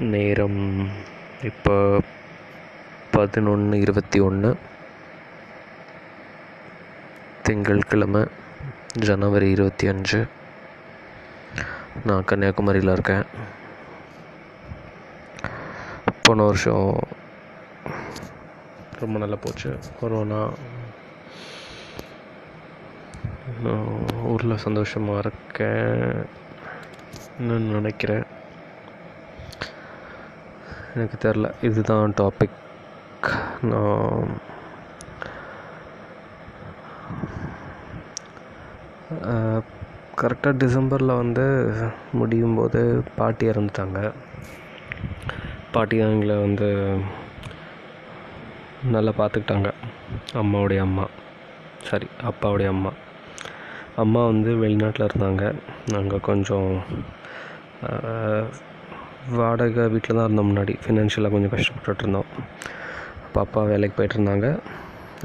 நேரம் இப்போ பதினொன்று இருபத்தி ஒன்று திங்கட்கிழமை ஜனவரி இருபத்தி அஞ்சு. நான் கன்னியாகுமரியில் இருக்கேன். போன வருஷம் ரொம்ப நல்லா போச்சு. கொரோனா ஊரில் சந்தோஷமாக இருக்கேன்னு நினைக்கிறேன். எனக்கு தெரில. இதுதான் டாபிக் நான் கரெக்டாக டிசம்பரில் வந்து முடியும் போது பாட்டி இறந்துட்டாங்க. பாட்டி எங்களை வந்து நல்லா பார்த்துக்கிட்டாங்க அம்மாவுடைய அம்மா. சாரி அப்பாவுடைய அம்மா. அம்மா வந்து வெளிநாட்டில் இருந்தாங்க. நாங்கள் கொஞ்சம் வாடகை வீட்டில் தான் இருந்தோம் முன்னாடி. ஃபினான்ஷியலாக கொஞ்சம் கஷ்டப்பட்டுட்டு இருந்தோம் அப்போ அப்பா வேலைக்கு போயிட்டு இருந்தாங்க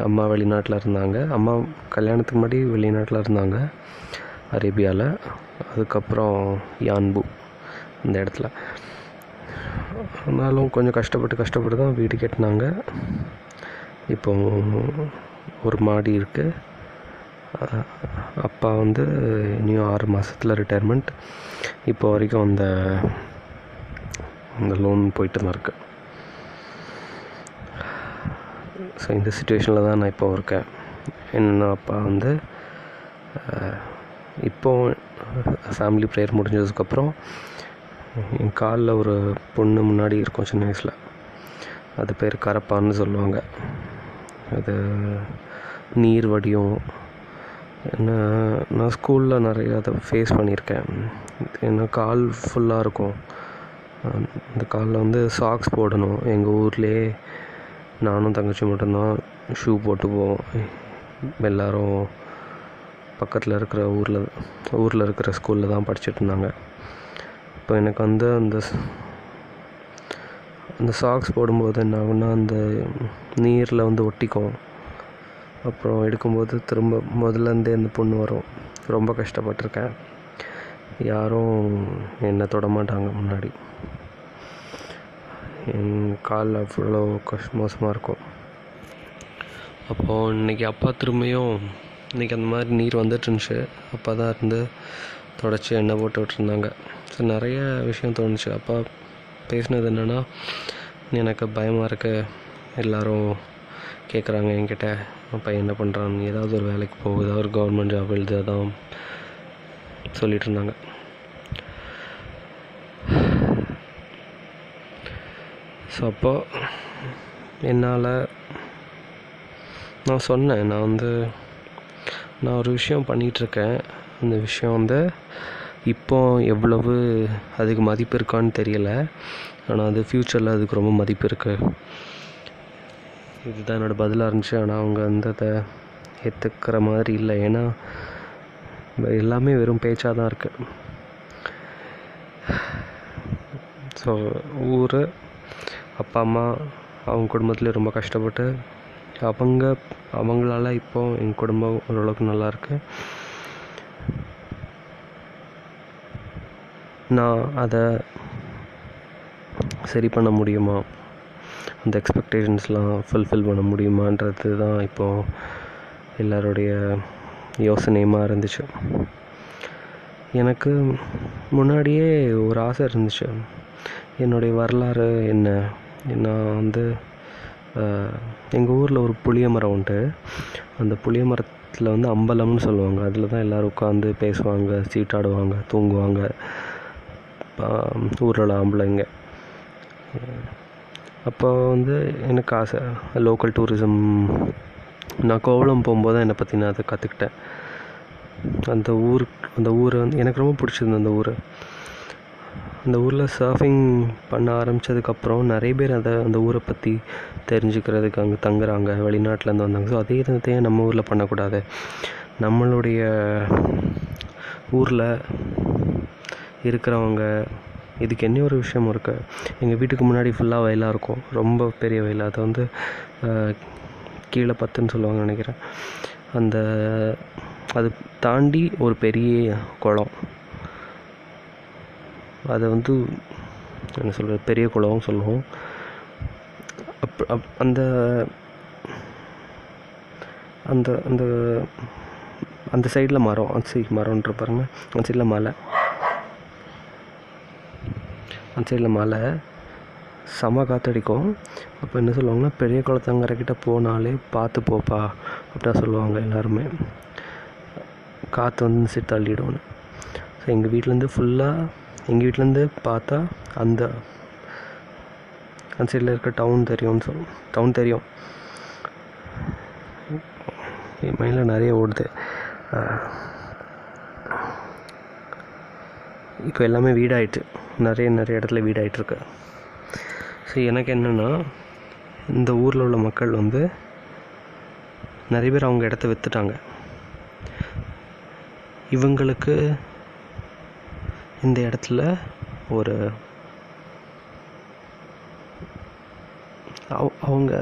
அம்மா வெளிநாட்டில் இருந்தாங்க. அம்மா கல்யாணத்துக்கு முன்னாடி வெளிநாட்டில் இருந்தாங்க. அரேபியாவில். அதுக்கப்புறம் யான்பு இந்த இடத்துல. ஆனாலும் கொஞ்சம் கஷ்டப்பட்டு கஷ்டப்பட்டு தான் வீடு கட்டினாங்க. இப்போ ஒரு மாடி இருக்குது அப்பா வந்து இனியும் ஆறு மாதத்தில் ரிட்டையர்மெண்ட் இப்போ வரைக்கும் அந்த அந்த லோன் போயிட்டு தான் இருக்கு. ஸோ இந்த சுச்சுவேஷனில் தான் நான் இப்போ இருக்கேன். என்ன அப்பா வந்து இப்போ ஃபேமிலி ப்ரேயர் முடிஞ்சதுக்கப்புறம் என் காலில் ஒரு பொண்ணு முன்னாடி இருக்கும் சின்ன வயசில். அது பேர் கரப்பான்னு சொல்லுவாங்க. அது நீர் வடியும். என்ன நான் ஸ்கூலில் நிறைய அதை ஃபேஸ் பண்ணியிருக்கேன். ஏன்னா கால் ஃபுல்லாக இருக்கும். இந்த காலில் வந்து சாக்ஸ் போடணும். எங்கள் ஊர்லேயே நானும் தங்கச்சி மட்டும்தான் ஷூ போட்டு போவோம். எல்லோரும் பக்கத்தில் இருக்கிற ஊரில் ஊரில் இருக்கிற ஸ்கூலில் தான் படிச்சுட்டு இருந்தாங்க. இப்போ எனக்கு வந்து அந்த அந்த சாக்ஸ் போடும்போது என்ன ஆகுன்னா அந்த நீரில் வந்து ஒட்டிக்கும். அப்புறம் எடுக்கும்போது திரும்ப முதல்லேருந்தே அந்த பொண்ணு வரும். ரொம்ப கஷ்டப்பட்டிருக்கேன். யாரும் என்னை தொட மாட்டாங்க முன்னாடி. கால் அவ்வளோ கஷ் மோசமாக இருக்கும். அப்போது இன்றைக்கி அப்பா திரும்பியும் இன்றைக்கி அந்த மாதிரி நீர் வந்துட்டு இருந்துச்சு. அப்பா தான் இருந்து தொடச்சி எண்ணெய் போட்டு விட்டுருந்தாங்க. ஸோ நிறைய விஷயம் தோணுச்சு. அப்பா பேசினது என்னென்னா எனக்கு பயமாக இருக்கு. எல்லோரும் கேட்குறாங்க என்கிட்ட. பையன் என்ன பண்ணுறான் ஏதாவது ஒரு வேலைக்கு போகுது? ஏதாவது ஒரு கவர்மெண்ட் ஜாப் எழுதுதான் சொல்லிகிட்டு இருந்தாங்க. ஸோ அப்போது என்னால் நான் சொன்னேன் நான் வந்து நான் ஒரு விஷயம் பண்ணிகிட்ருக்கேன் அந்த விஷயம் வந்து இப்போ எவ்வளவு அதுக்கு மதிப்பு இருக்கான்னு தெரியல. ஆனால் அது ஃப்யூச்சரில் அதுக்கு ரொம்ப மதிப்பு இருக்குது இதுதான் என்னோடய பதிலாக இருந்துச்சு. ஆனால் அவங்க வந்து அதை ஏற்றுக்கிற மாதிரி இல்லை. ஏன்னா எல்லாமே வெறும் பேச்சாக தான் இருக்குது ஸோ ஊர் அப்பா அம்மா அவங்க குடும்பத்துலேயும் ரொம்ப கஷ்டப்பட்டு அவங்க அவங்களால இப்போ எங்கள் குடும்பம் ஓரளவுக்கு நல்லாயிருக்கு நான் அதை சரி பண்ண முடியுமா? அந்த எக்ஸ்பெக்டேஷன்ஸ்லாம் ஃபுல்ஃபில் பண்ண முடியுமான்றது தான் இப்போது எல்லாருடைய யோசனையுமாக இருந்துச்சு. எனக்கு முன்னாடியே ஒரு ஆசை இருந்துச்சு. என்னுடைய வரலாறு என்ன? நான் வந்து எங்கள் ஊரில் ஒரு புளிய மரம் உண்டு. அந்த புளிய மரத்தில் வந்து அம்பலம்னு சொல்லுவாங்க. அதில் தான் எல்லோரும் உட்காந்து பேசுவாங்க சீட்டாடுவாங்க தூங்குவாங்க. ஊரில் உள்ள ஆம்பளைங்க அப்போ வந்து எனக்கு ஆசை லோக்கல் டூரிசம் நான் கோவளம் போகும்போது தான் என்னை பற்றி நான் அதை கற்றுக்கிட்டேன் அந்த ஊர் அந்த ஊரை வந்து எனக்கு ரொம்ப பிடிச்சிருந்தது அந்த ஊர். அந்த ஊரில் சர்ஃபிங் பண்ண ஆரம்பித்ததுக்கப்புறம் நிறைய பேர் அதை அந்த ஊரை பற்றி தெரிஞ்சுக்கிறதுக்கு அங்கே தங்குறாங்க வெளிநாட்டிலேருந்து வந்தாங்க. ஸோ அதே விதத்தையே நம்ம ஊரில் பண்ணக்கூடாது. நம்மளுடைய ஊரில் இருக்கிறவங்க இதுக்கு என்ன ஒரு விஷயம் இருக்குது எங்கள் வீட்டுக்கு முன்னாடி ஃபுல்லாக வயலாக இருக்கும். ரொம்ப பெரிய வயல். அதை வந்து கீழே பத்துன்னு சொல்லுவாங்க நினைக்கிறேன். அந்த அது தாண்டி ஒரு பெரிய குளம். அதை வந்து என்ன சொல்கிற பெரிய குளம் சொல்லுவோம். அப் அப் அந்த அந்த அந்த அந்த சைடில் மரம் அந்த சைடு மரம்ன்ற பாருங்க. அந்த சைடில் மலை. அந்த சைடில் மலை. செம காற்றடிக்கும் அப்போ என்ன சொல்லுவாங்கன்னா பெரிய குளத்தங்கரைக்கிட்ட போனாலே பார்த்து போப்பா அப்படிதான் சொல்லுவாங்க எல்லாருமே. காற்று வந்து இந்த தள்ளிடுவோன்னு ஸோ எங்கள் வீட்டிலேருந்து ஃபுல்லாக எங்கள் வீட்டிலேருந்து பார்த்தா அந்த அந்த சைடில் இருக்க டவுன் தெரியும்னு சொல் டவுன் தெரியும். என் மைண்டில் நிறைய ஓடுது. இப்போ எல்லாமே வீடாயிட்டு நிறைய நிறைய இடத்துல வீடாயிட்டுருக்கு. ஸோ எனக்கு என்னென்னா இந்த ஊரில் உள்ள மக்கள் வந்து நிறைய பேர் அவங்க இடத்த விற்றுட்டாங்க இவங்களுக்கு இந்த இடத்துல ஒரு அவங்க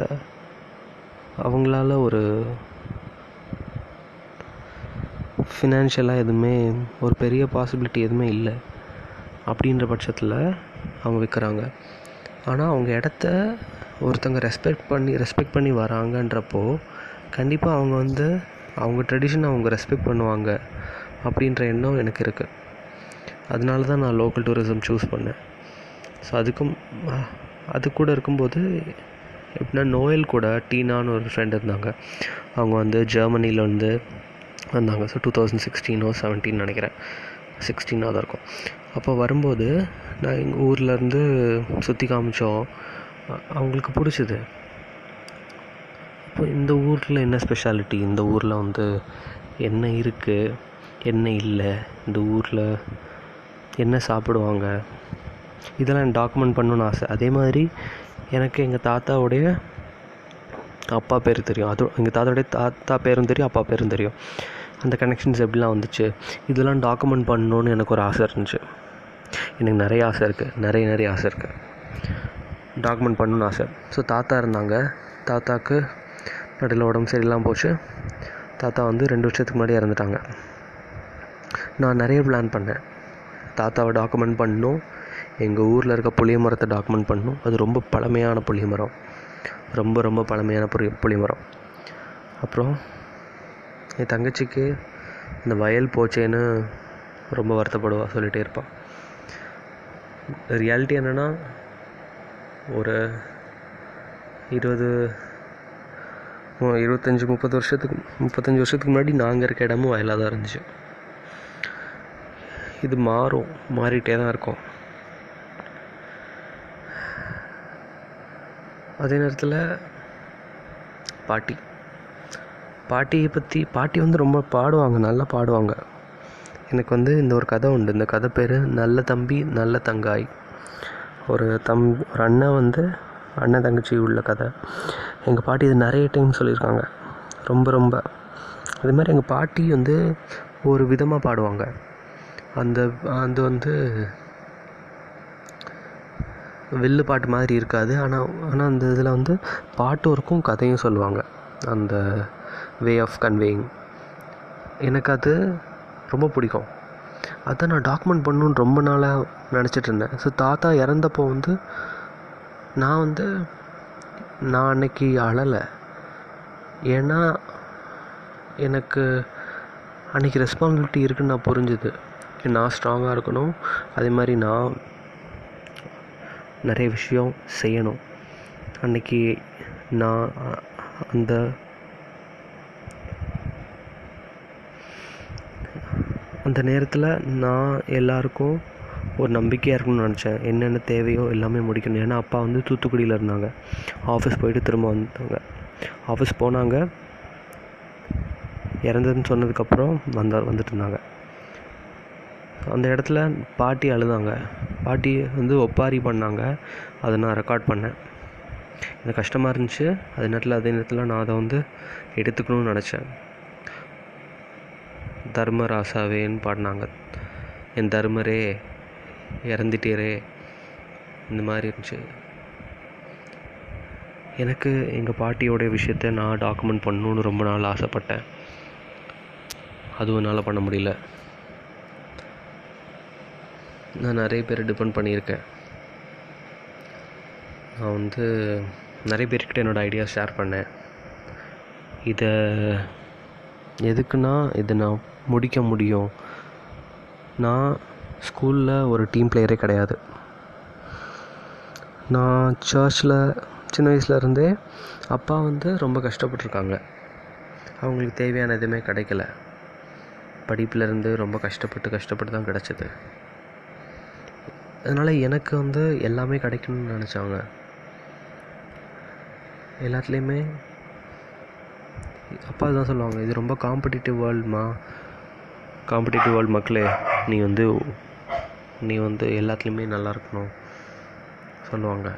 அவங்களால ஒரு ஃபினான்ஷியலாக எதுவுமே ஒரு பெரிய பாசிபிலிட்டி எதுவுமே இல்லை அப்படின்ற பட்சத்தில் அவங்க விற்கிறாங்க ஆனால் அவங்க இடத்த ஒருத்தங்க ரெஸ்பெக்ட் பண்ணி ரெஸ்பெக்ட் பண்ணி வராங்கன்றப்போ கண்டிப்பாக அவங்க வந்து அவங்க ட்ரெடிஷனை அவங்க ரெஸ்பெக்ட் பண்ணுவாங்க அப்படின்ற எண்ணம் எனக்கு இருக்குது அதனால தான் நான் லோக்கல் டூரிசம் சூஸ் பண்ணேன். ஸோ அதுக்கும் அது கூட இருக்கும்போது எப்படின்னா நோயல் கூட டீனான்னு ஒரு ஃப்ரெண்ட் இருந்தாங்க. அவங்க வந்து ஜெர்மனியில் வந்து வந்தாங்க. ஸோ டூ தௌசண்ட் சிக்ஸ்டீனோ செவன்டீன் நினைக்கிறேன். சிக்ஸ்டீனாக தான் இருக்கும். அப்போ வரும்போது நான் எங்கள் ஊர்லேருந்து சுற்றி காமிச்சோம். அவங்களுக்கு பிடிச்சது. இப்போ இந்த ஊரில் என்ன ஸ்பெஷாலிட்டி இந்த ஊரில் வந்து என்ன இருக்குது என்ன இல்லை? இந்த ஊரில் என்ன சாப்பிடுவாங்க? இதெல்லாம் டாக்குமெண்ட் பண்ணணும்னு ஆசை. அதே மாதிரி எனக்கு எங்கள் தாத்தாவுடைய அப்பா பேர் தெரியும். அது எங்கள் தாத்தாவுடைய தாத்தா பேரும் தெரியும் அப்பா பேரும் தெரியும். அந்த கனெக்ஷன்ஸ் எப்படிலாம் வந்துச்சு? இதெல்லாம் டாக்குமெண்ட் பண்ணணுன்னு எனக்கு ஒரு ஆசை இருந்துச்சு. எனக்கு நிறைய ஆசை இருக்குது நிறைய நிறைய ஆசை இருக்குது டாக்குமெண்ட் பண்ணணும்னு ஆசை. ஸோ தாத்தா இருந்தாங்க. தாத்தாவுக்கு நடுவில் உடம்பு சரியில்லாமல் போச்சு. தாத்தா வந்து ரெண்டு வருஷத்துக்கு முன்னாடி இறந்துட்டாங்க. நான் நிறைய பிளான் பண்ணேன். தாத்தாவை டாக்குமெண்ட் பண்ணணும் எங்கள் ஊரில் இருக்க புளிய மரத்தை டாக்குமெண்ட் பண்ணணும் அது ரொம்ப பழமையான புளிய மரம். ரொம்ப ரொம்ப பழமையான புளி புளிய மரம். அப்புறம் என் தங்கச்சிக்கு இந்த வயல் போச்சேன்னு ரொம்ப வருத்தப்படுவா சொல்லிகிட்டே இருப்பான் ரியாலிட்டி என்னென்னா ஒரு இருபது இருபத்தஞ்சி முப்பது வருஷத்துக்கு முப்பத்தஞ்சு வருஷத்துக்கு முன்னாடி நாங்கள் இருக்க இடமும் வயலாக தான் இருந்துச்சு. இது மாறும் மாறிட்டே தான் இருக்கும். அதே நேரத்தில் பாட்டி. பாட்டியை பற்றி பாட்டி வந்து ரொம்ப பாடுவாங்க நல்லா பாடுவாங்க. எனக்கு வந்து இந்த ஒரு கதை உண்டு. இந்த கதை பேர் நல்ல தம்பி நல்ல தங்காய். ஒரு தம் ஒரு அண்ணன் வந்து அண்ணன் தங்கச்சி உள்ள கதை. எங்கள் பாட்டி இது நிறைய டைம் சொல்லியிருக்காங்க. ரொம்ப ரொம்ப. அதே மாதிரி எங்கள் பாட்டி வந்து ஒரு விதமாக பாடுவாங்க. அந்த அது வந்து வில்லு பாட்டு மாதிரி இருக்காது. ஆனால் ஆனால் அந்த இதில் வந்து பாட்டும் இருக்கும் கதையும் சொல்லுவாங்க. அந்த வே ஆஃப் கன்வேயிங் எனக்கு அது ரொம்ப பிடிக்கும். அதை நான் டாக்குமெண்ட் பண்ணணுன்னு ரொம்ப நாளாக நினச்சிட்டு இருந்தேன். ஸோ தாத்தா இறந்தப்போ வந்து நான் வந்து நான் அன்னைக்கு அழலை. ஏன்னா எனக்கு அன்றைக்கி ரெஸ்பான்சிபிலிட்டி இருக்குன்னு நான் புரிஞ்சுது. நான் ஸ்ட்ராங்காக இருக்கணும். அதே மாதிரி நான் நிறைய விஷயம் செய்யணும். அன்னைக்கு நான் அந்த அந்த நேரத்தில் நான் எல்லாருக்கும் ஒரு நம்பிக்கையாக இருக்கணும்னு நினச்சேன். என்னென்ன தேவையோ எல்லாமே முடிக்கணும். ஏன்னா அப்பா வந்து தூத்துக்குடியில் இருந்தாங்க. ஆஃபீஸ் போயிட்டு திரும்ப வந்தாங்க ஆஃபீஸ் போனாங்க. இறந்ததுன்னு சொன்னதுக்கப்புறம் வந்தா வந்துட்டு இருந்தாங்க. அந்த இடத்துல பாட்டி அழுதாங்க. பாட்டி வந்து ஒப்பாரி பண்ணாங்க. அதை நான் ரெக்கார்ட் பண்ணேன். எனக்கு கஷ்டமாக இருந்துச்சு. அதே நேரத்தில் அதே நேரத்தில் நான் அதை வந்து எடுத்துக்கணும்னு நினச்சேன். தர்மராசாவேன்னு பாடினாங்க. என் தர்மரே இறந்துட்டீரே. இந்த மாதிரி இருந்துச்சு. எனக்கு எங்கள் பாட்டியோடைய விஷயத்த நான் டாக்குமெண்ட் பண்ணணுன்னு ரொம்ப நாள் ஆசைப்பட்டேன். அதுவும் என்னால் பண்ண முடியல. நான் நிறைய பேர் டிபெண்ட் பண்ணியிருக்கேன். நான் வந்து நிறைய பேர்கிட்ட என்னோடய ஐடியா ஷேர் பண்ணேன். இதை எதுக்குன்னா இதை நான் முடிக்க முடியும். நான் ஸ்கூலில் ஒரு டீம் பிளேயரே கிடையாது. நான் சர்ச்சில் சின்ன வயசுலேருந்தே அப்பா வந்து ரொம்ப கஷ்டப்பட்டுருக்காங்க. அவங்களுக்கு தேவையான எதுவுமே கிடைக்கல. படிப்புலேருந்து ரொம்ப கஷ்டப்பட்டு கஷ்டப்பட்டு தான் கிடச்சிது. அதனால் எனக்கு வந்து எல்லாமே கிடைக்கணும்னு நினச்சாங்க எல்லாத்துலேயுமே அப்பா தான் சொல்லுவாங்க இது ரொம்ப காம்படிட்டிவ் வேர்ல்டுமா காம்படிட்டிவ் வேர்ல்டு மக்களே நீ வந்து நீ வந்து எல்லாத்துலேயுமே நல்லா இருக்கணும். சொல்லுவாங்க.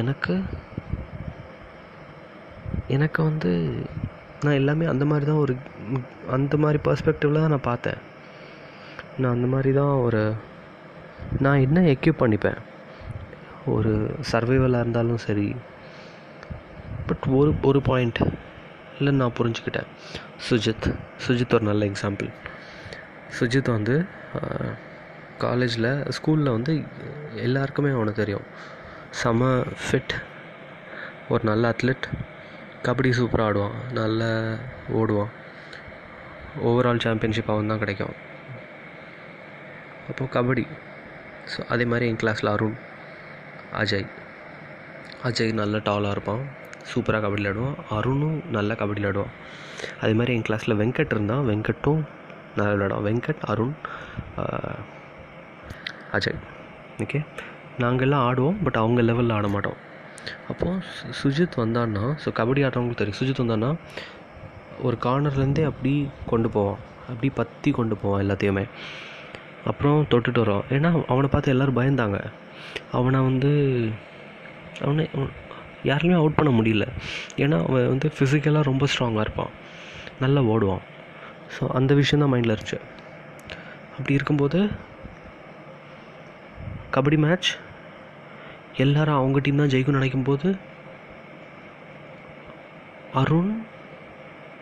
எனக்கு எனக்கு வந்து நான் எல்லாமே அந்த மாதிரி தான் ஒரு அந்த மாதிரி பர்ஸ்பெக்டிவில் தான் நான் பார்த்தேன். நான் அந்த மாதிரி தான் ஒரு நான் என்ன எக்யூப் பண்ணிப்பேன்? ஒரு சர்வைவலாக இருந்தாலும் சரி பட் ஒரு ஒரு பாயிண்ட் இல்லை நான் புரிஞ்சுக்கிட்டேன். சுஜித் சுஜித் ஒரு நல்ல எக்ஸாம்பிள் சுஜித் வந்து காலேஜில் ஸ்கூலில் வந்து எல்லாருக்குமே அவனுக்கு தெரியும். செம ஃபிட் ஒரு நல்ல அத்லெட் கபடி சூப்பராக ஆடுவான் நல்ல ஓடுவான். ஓவரால் சாம்பியன்ஷிப் அவன் தான் கிடைக்கும். அப்போது கபடி. ஸோ அதே மாதிரி என் கிளாஸில் அருண் அஜய். அஜய் நல்ல டாலாக இருப்பான். சூப்பராக கபடி விளையாடுவான் அருணும் நல்லா கபடி விளையாடுவான் அதே மாதிரி என் கிளாஸில் வெங்கட் இருந்தான். வெங்கட்டும் நல்லா விளையாடுவான். வெங்கட் அருண் அஜய். ஓகே நாங்கள்லாம் ஆடுவோம் பட் அவங்க லெவலில் ஆட மாட்டோம். அப்போது சுஜித் வந்தான்னா ஸோ கபடி ஆடுறவங்களுக்கு தெரியும். சுஜித் வந்தான்னா ஒரு கார்னர்லேருந்தே அப்படி கொண்டு போவான். அப்படி பற்றி கொண்டு போவான் எல்லாத்தையுமே. அப்புறம் தொட்டுட்டு வரோம். ஏன்னா அவனை பார்த்து எல்லோரும் பயந்தாங்க. அவனை வந்து அவனை யாருமே அவுட் பண்ண முடியல. ஏன்னா அவன் வந்து ஃபிசிக்கலாக ரொம்ப ஸ்ட்ராங்காக இருப்பான். நல்லா ஓடுவான். ஸோ அந்த விஷயம் தான் மைண்டில் இருந்துச்சு. அப்படி இருக்கும்போது கபடி மேட்ச் எல்லாரும் அவங்க டீம் தான் ஜெயிக்கும் நினைக்கும் போது அருண்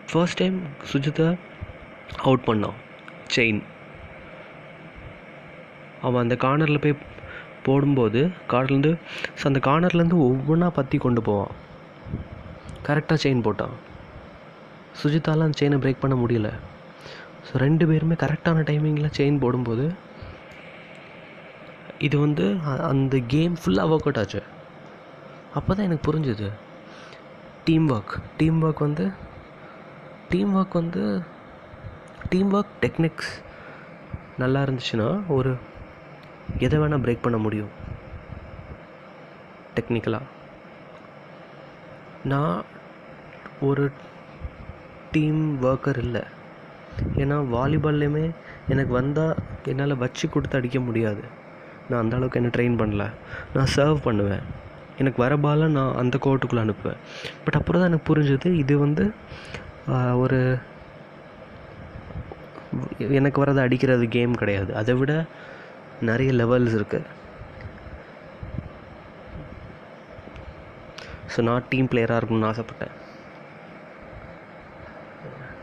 ஃபர்ஸ்ட் டைம் சுஜித்தை அவுட் பண்ணான். செயின் அவன் அந்த கார்னரில் போய் போடும்போது கார்லேருந்து ஸோ அந்த கார்னர்லேருந்து ஒவ்வொன்றா பற்றி கொண்டு போவான். கரெக்டாக செயின் போட்டான். சுஜிதாலாம் அந்த செயினை பிரேக் பண்ண முடியல. ஸோ ரெண்டு பேருமே கரெக்டான டைமிங்கில் செயின் போடும்போது இது வந்து அந்த கேம் ஃபுல்லாக ஒர்க் அவுட் ஆச்சு. அப்போ தான் எனக்கு புரிஞ்சுது. டீம் ஒர்க் டீம் ஒர்க் வந்து டீம் ஒர்க் வந்து டீம் ஒர்க் டெக்னிக்ஸ் நல்லா இருந்துச்சுன்னா ஒரு எதை வேணால் பிரேக் பண்ண முடியும்? டெக்னிக்கலாக நான் ஒரு டீம் ஒர்க்கர் இல்லை. ஏன்னா வாலிபால்லையுமே எனக்கு வந்தால் என்னால் வச்சு கொடுத்து அடிக்க முடியாது. நான் அந்த அளவுக்கு என்ன ட்ரெயின் பண்ணல. நான் சர்வ் பண்ணுவேன். எனக்கு வர பாலை நான் அந்த கோர்ட்டுக்குள்ளே அனுப்புவேன். பட் அப்புறம் தான் எனக்கு புரிஞ்சது இது வந்து ஒரு எனக்கு வரதை அடிக்கிறது கேம் கிடையாது. அதை விட நிறைய லெவல்ஸ் இருக்குது ஸோ நான் டீம் பிளேயராக இருக்கணும்னு ஆசைப்பட்டேன்.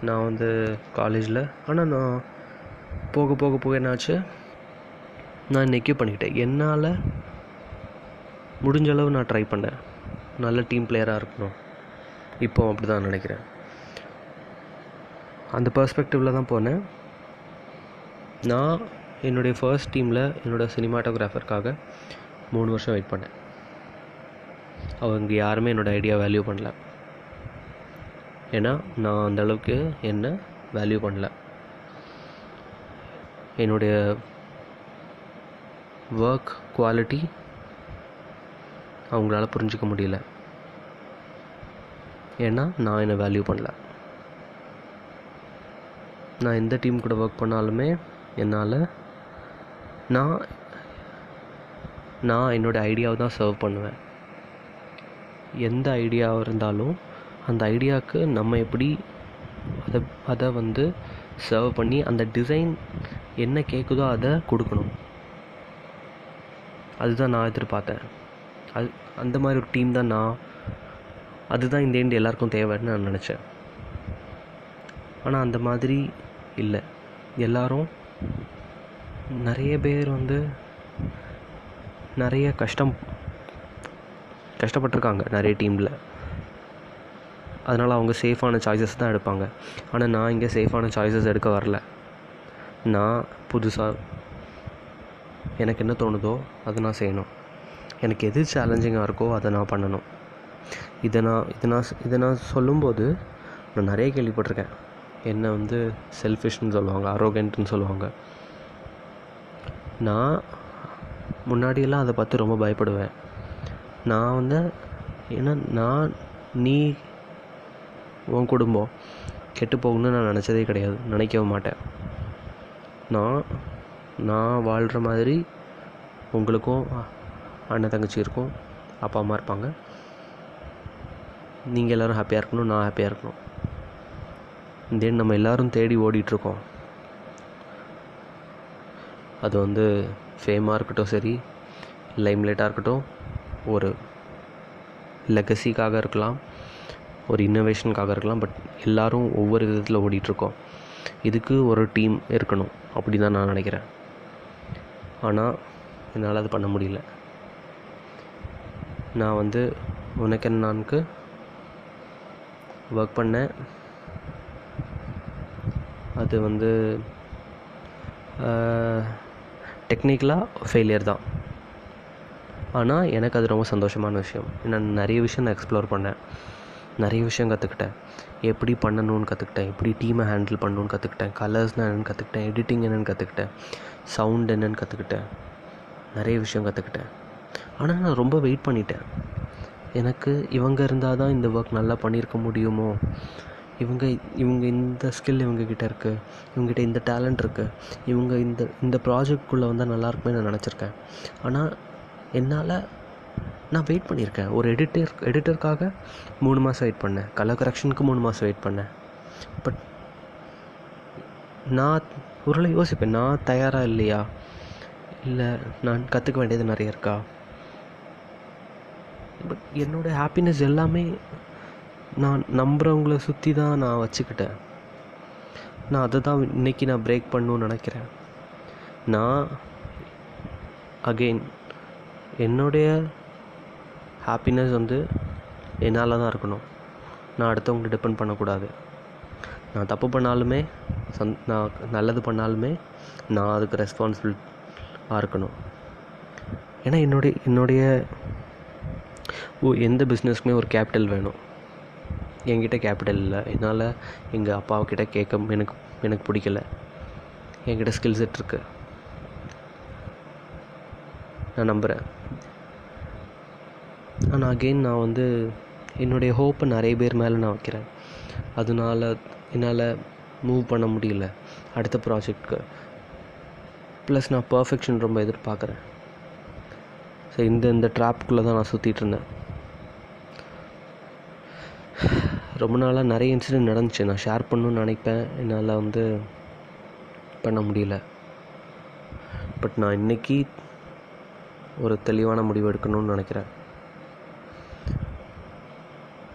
நான் வந்து காலேஜில் ஆனால் நான் போக போக போக என்னாச்சு? நான் இன்றைக்கே பண்ணிக்கிட்டேன். என்னால் முடிஞ்ச அளவு நான் ட்ரை பண்ணேன். நல்ல டீம் பிளேயராக இருக்கணும். இப்போ அப்படி தான் நினைக்கிறேன். அந்த பர்ஸ்பெக்டிவில் தான் போனேன். நான் என்னுடைய ஃபர்ஸ்ட் டீமில் என்னோடய சினிமாட்டோகிராஃபருக்காக மூணு வருஷம் வெயிட் பண்ணேன். அவங்க யாருமே என்னோடய ஐடியா வேல்யூ பண்ணல. ஏன்னா நான் அந்த அளவுக்கு என்ன வேல்யூ பண்ணல. என்னுடைய ஒர்க் குவாலிட்டி அவங்களால புரிஞ்சிக்க முடியல. ஏன்னா நான் என்னை வேல்யூ பண்ணல. நான் எந்த டீம் கூட ஒர்க் பண்ணாலுமே என்னால் நான் நான் என்னோடய ஐடியாவை தான் சர்வ் பண்ணுவேன். எந்த ஐடியாவாக இருந்தாலும் அந்த ஐடியாவுக்கு நம்ம எப்படி அதை அதை வந்து சர்வ் பண்ணி அந்த டிசைன் என்ன கேட்குதோ அதை கொடுக்கணும். அதுதான் நான் எதிர்பார்த்தேன். அது அந்த மாதிரி ஒரு டீம் தான் நான் அதுதான் இந்த ஏண்டு எல்லாருக்கும் தேவைன்னு நான் நினச்சேன். ஆனால் அந்த மாதிரி இல்லை. எல்லாரும் நிறைய பேர் வந்து நிறைய கஷ்டம் கஷ்டப்பட்டிருக்காங்க நிறைய டீமில் அதனால் அவங்க சேஃபான சாய்ஸஸ் தான் எடுப்பாங்க. ஆனால் நான் இங்கே சேஃபான சாய்ஸஸ் எடுக்க வரல. நான் புதுசாக எனக்கு என்ன தோணுதோ அதை நான் செய்யணும். எனக்கு எது சேலஞ்சிங்காக இருக்கோ அதை நான் பண்ணணும். இதை நான் இதை நான் இதை நான் சொல்லும்போது நான் நிறைய கேள்விப்பட்டிருக்கேன். என்னை வந்து செல்ஃபிஷ்னு சொல்லுவாங்க அரோகன்ட்னு சொல்லுவாங்க. நான் முன்னாடியெல்லாம் அதை பார்த்து ரொம்ப பயப்படுவேன். நான் வந்து ஏன்னா நான் நீ உன் குடும்பம் கெட்டு போகணும்னு நான் நினச்சதே கிடையாது. நினைக்கவும் மாட்டேன். நான் நான் வாழ்கிற மாதிரி உங்களுக்கும் அண்ணன் தங்கச்சி இருக்கும் அப்பா அம்மா இருப்பாங்க. நீங்கள் எல்லோரும் ஹாப்பியாக இருக்கணும் நான் ஹாப்பியாக இருக்கணும். தென் நம்ம எல்லோரும் தேடி ஓடிட்டுருக்கோம் அது வந்து ஃபேமாக இருக்கட்டும் சரி லைம்லைட்டாக இருக்கட்டும் ஒரு லெகசிக்காக இருக்கலாம் ஒரு இன்னோவேஷனுக்காக இருக்கலாம் பட் எல்லோரும் ஒவ்வொரு விதத்தில் ஓடிட்டுருக்கோம். இதுக்கு ஒரு டீம் இருக்கணும் அப்படி தான் நான் நினைக்கிறேன். ஆனால் என்னால் அது பண்ண முடியல. நான் வந்து உனக்கு நான்கு? ஒர்க் பண்ணேன். அது வந்து டெக்னிக்கலாக ஃபெயிலியர் தான். ஆனால் எனக்கு அது ரொம்ப சந்தோஷமான விஷயம். நான் நிறைய விஷயம் நான் எக்ஸ்ப்ளோர் பண்ணேன். நிறைய விஷயம் கற்றுக்கிட்டேன் எப்படி பண்ணணும்னு கற்றுக்கிட்டேன் எப்படி டீமை ஹேண்டில் பண்ணணும்னு கற்றுக்கிட்டேன் கலர்ஸ்னால் என்னென்னு கற்றுக்கிட்டேன் எடிட்டிங் என்னென்னு கற்றுக்கிட்டேன் சவுண்ட் என்னென்னு கற்றுக்கிட்டேன் நிறைய விஷயம் கற்றுக்கிட்டேன் ஆனால் நான் ரொம்ப வெயிட் பண்ணிட்டேன். எனக்கு இவங்க இருந்தால் தான் இந்த ஒர்க் நல்லா பண்ணியிருக்க முடியுமோ? இவங்க இவங்க இந்த ஸ்கில் இவங்கக்கிட்ட இருக்குது இவங்ககிட்ட இந்த டேலண்ட் இருக்குது இவங்க இந்த இந்த ப்ராஜெக்ட்குள்ளே வந்தால் நல்லாயிருக்குமே நான் நினச்சிருக்கேன். ஆனால் என்னால் நான் வெயிட் பண்ணியிருக்கேன். ஒரு எடிட்டர் எடிட்டருக்காக மூணு மாதம் வெயிட் பண்ணேன். கலர் கரெக்ஷனுக்கு மூணு மாதம் வெயிட் பண்ணேன். பட் நான் ஒரு யோசிப்பேன் நான் தயாராக இல்லையா? இல்லை நான் கற்றுக்க வேண்டியது நிறைய இருக்கா? பட் என்னோடய ஹாப்பினஸ் எல்லாமே நான் நம்புகிறவங்கள சுற்றி தான் நான் வச்சுக்கிட்டேன். நான் அதை தான் இன்றைக்கி நான் பிரேக் பண்ணணும்னு நினைக்கிறேன். நான் அகெயின் என்னுடைய ஹாப்பினஸ் வந்து என்னால் தான் இருக்கணும். நான் அடுத்தவங்களை டிபெண்ட் பண்ணக்கூடாது. நான் தப்பு பண்ணாலுமே சந் நான் நல்லது பண்ணாலுமே நான் அதுக்கு ரெஸ்பான்சிபிளாக இருக்கணும். ஏன்னா என்னுடைய என்னுடைய ஓ எந்த பிஸ்னஸ்க்குமே ஒரு கேபிட்டல் வேணும். என்கிட்ட கேபிட்டல் இல்லை. என்னால் எங்கள் அப்பாவுக்கிட்ட கேட்க எனக்கு எனக்கு பிடிக்கல. என்கிட்ட ஸ்கில் செட் இருக்குது நான் நம்புகிறேன் ஆனால் அகெயின் நான் வந்து என்னுடைய ஹோப்பை நிறைய பேர் மேலே நான் வைக்கிறேன். அதனால் என்னால் மூவ் பண்ண முடியல. அடுத்த ப்ராஜெக்ட்க்கு ப்ளஸ் நான் பர்ஃபெக்ஷன் ரொம்ப எதிர்பார்க்குறேன். ஸோ இந்த இந்த ட்ராப்புக்குள்ளே தான் நான் சுற்றிட்டு இருந்தேன். ரொம்ப நாளாக நிறைய இன்சிடென்ட் நடந்துச்சு. நான் ஷேர் பண்ணணும்னு நினைப்பேன். என்னால் வந்து பண்ண முடியல. பட் நான் இன்றைக்கி ஒரு தெளிவான முடிவு எடுக்கணும்னு நினைக்கிறேன்.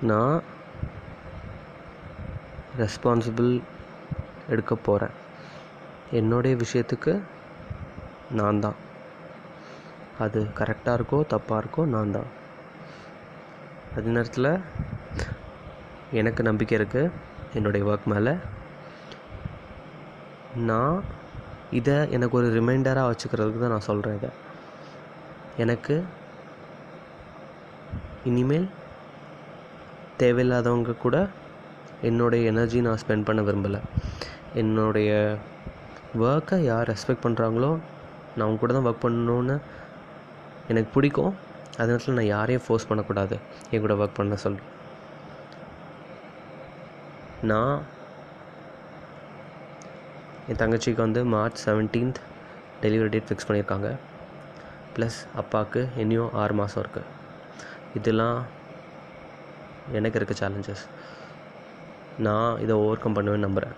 நான் ரெஸ்பான்சிபிள் எடுக்க போகிறேன் என்னுடைய விஷயத்துக்கு நான் தான். அது கரெக்டாக இருக்கோ தப்பாக இருக்கோ நான் தான். அதே நேரத்தில் எனக்கு நம்பிக்கை இருக்குது என்னுடைய ஒர்க் மேலே. நான் இதை எனக்கு ஒரு ரிமைண்டராக வச்சுக்கிறதுக்கு தான் நான் சொல்கிறேன் இதை. எனக்கு இனிமேல் தேவையில்லாதவங்க கூட என்னுடைய எனர்ஜி நான் ஸ்பெண்ட் பண்ண விரும்பலை. என்னுடைய ஒர்க்கை யார் ரெஸ்பெக்ட் பண்ணுறாங்களோ நான் அவங்க கூட தான் ஒர்க் பண்ணணுன்னு எனக்கு பிடிக்கும். அதே நேரத்தில் நான் யாரையும் ஃபோர்ஸ் பண்ணக்கூடாது. என் கூட ஒர்க் பண்ண சொல்லி. நான் என் தங்கச்சிக்கு வந்து March seventeenth delivery date fix பண்ணியிருக்காங்க. ப்ளஸ் அப்பாவுக்கு இன்னும் ஆறு மாதம் இருக்குது இதெல்லாம் எனக்கு இருக்க சேலஞ்சஸ் நான் இதை ஓவர் கம் பண்ணுவேன்னு நம்புகிறேன்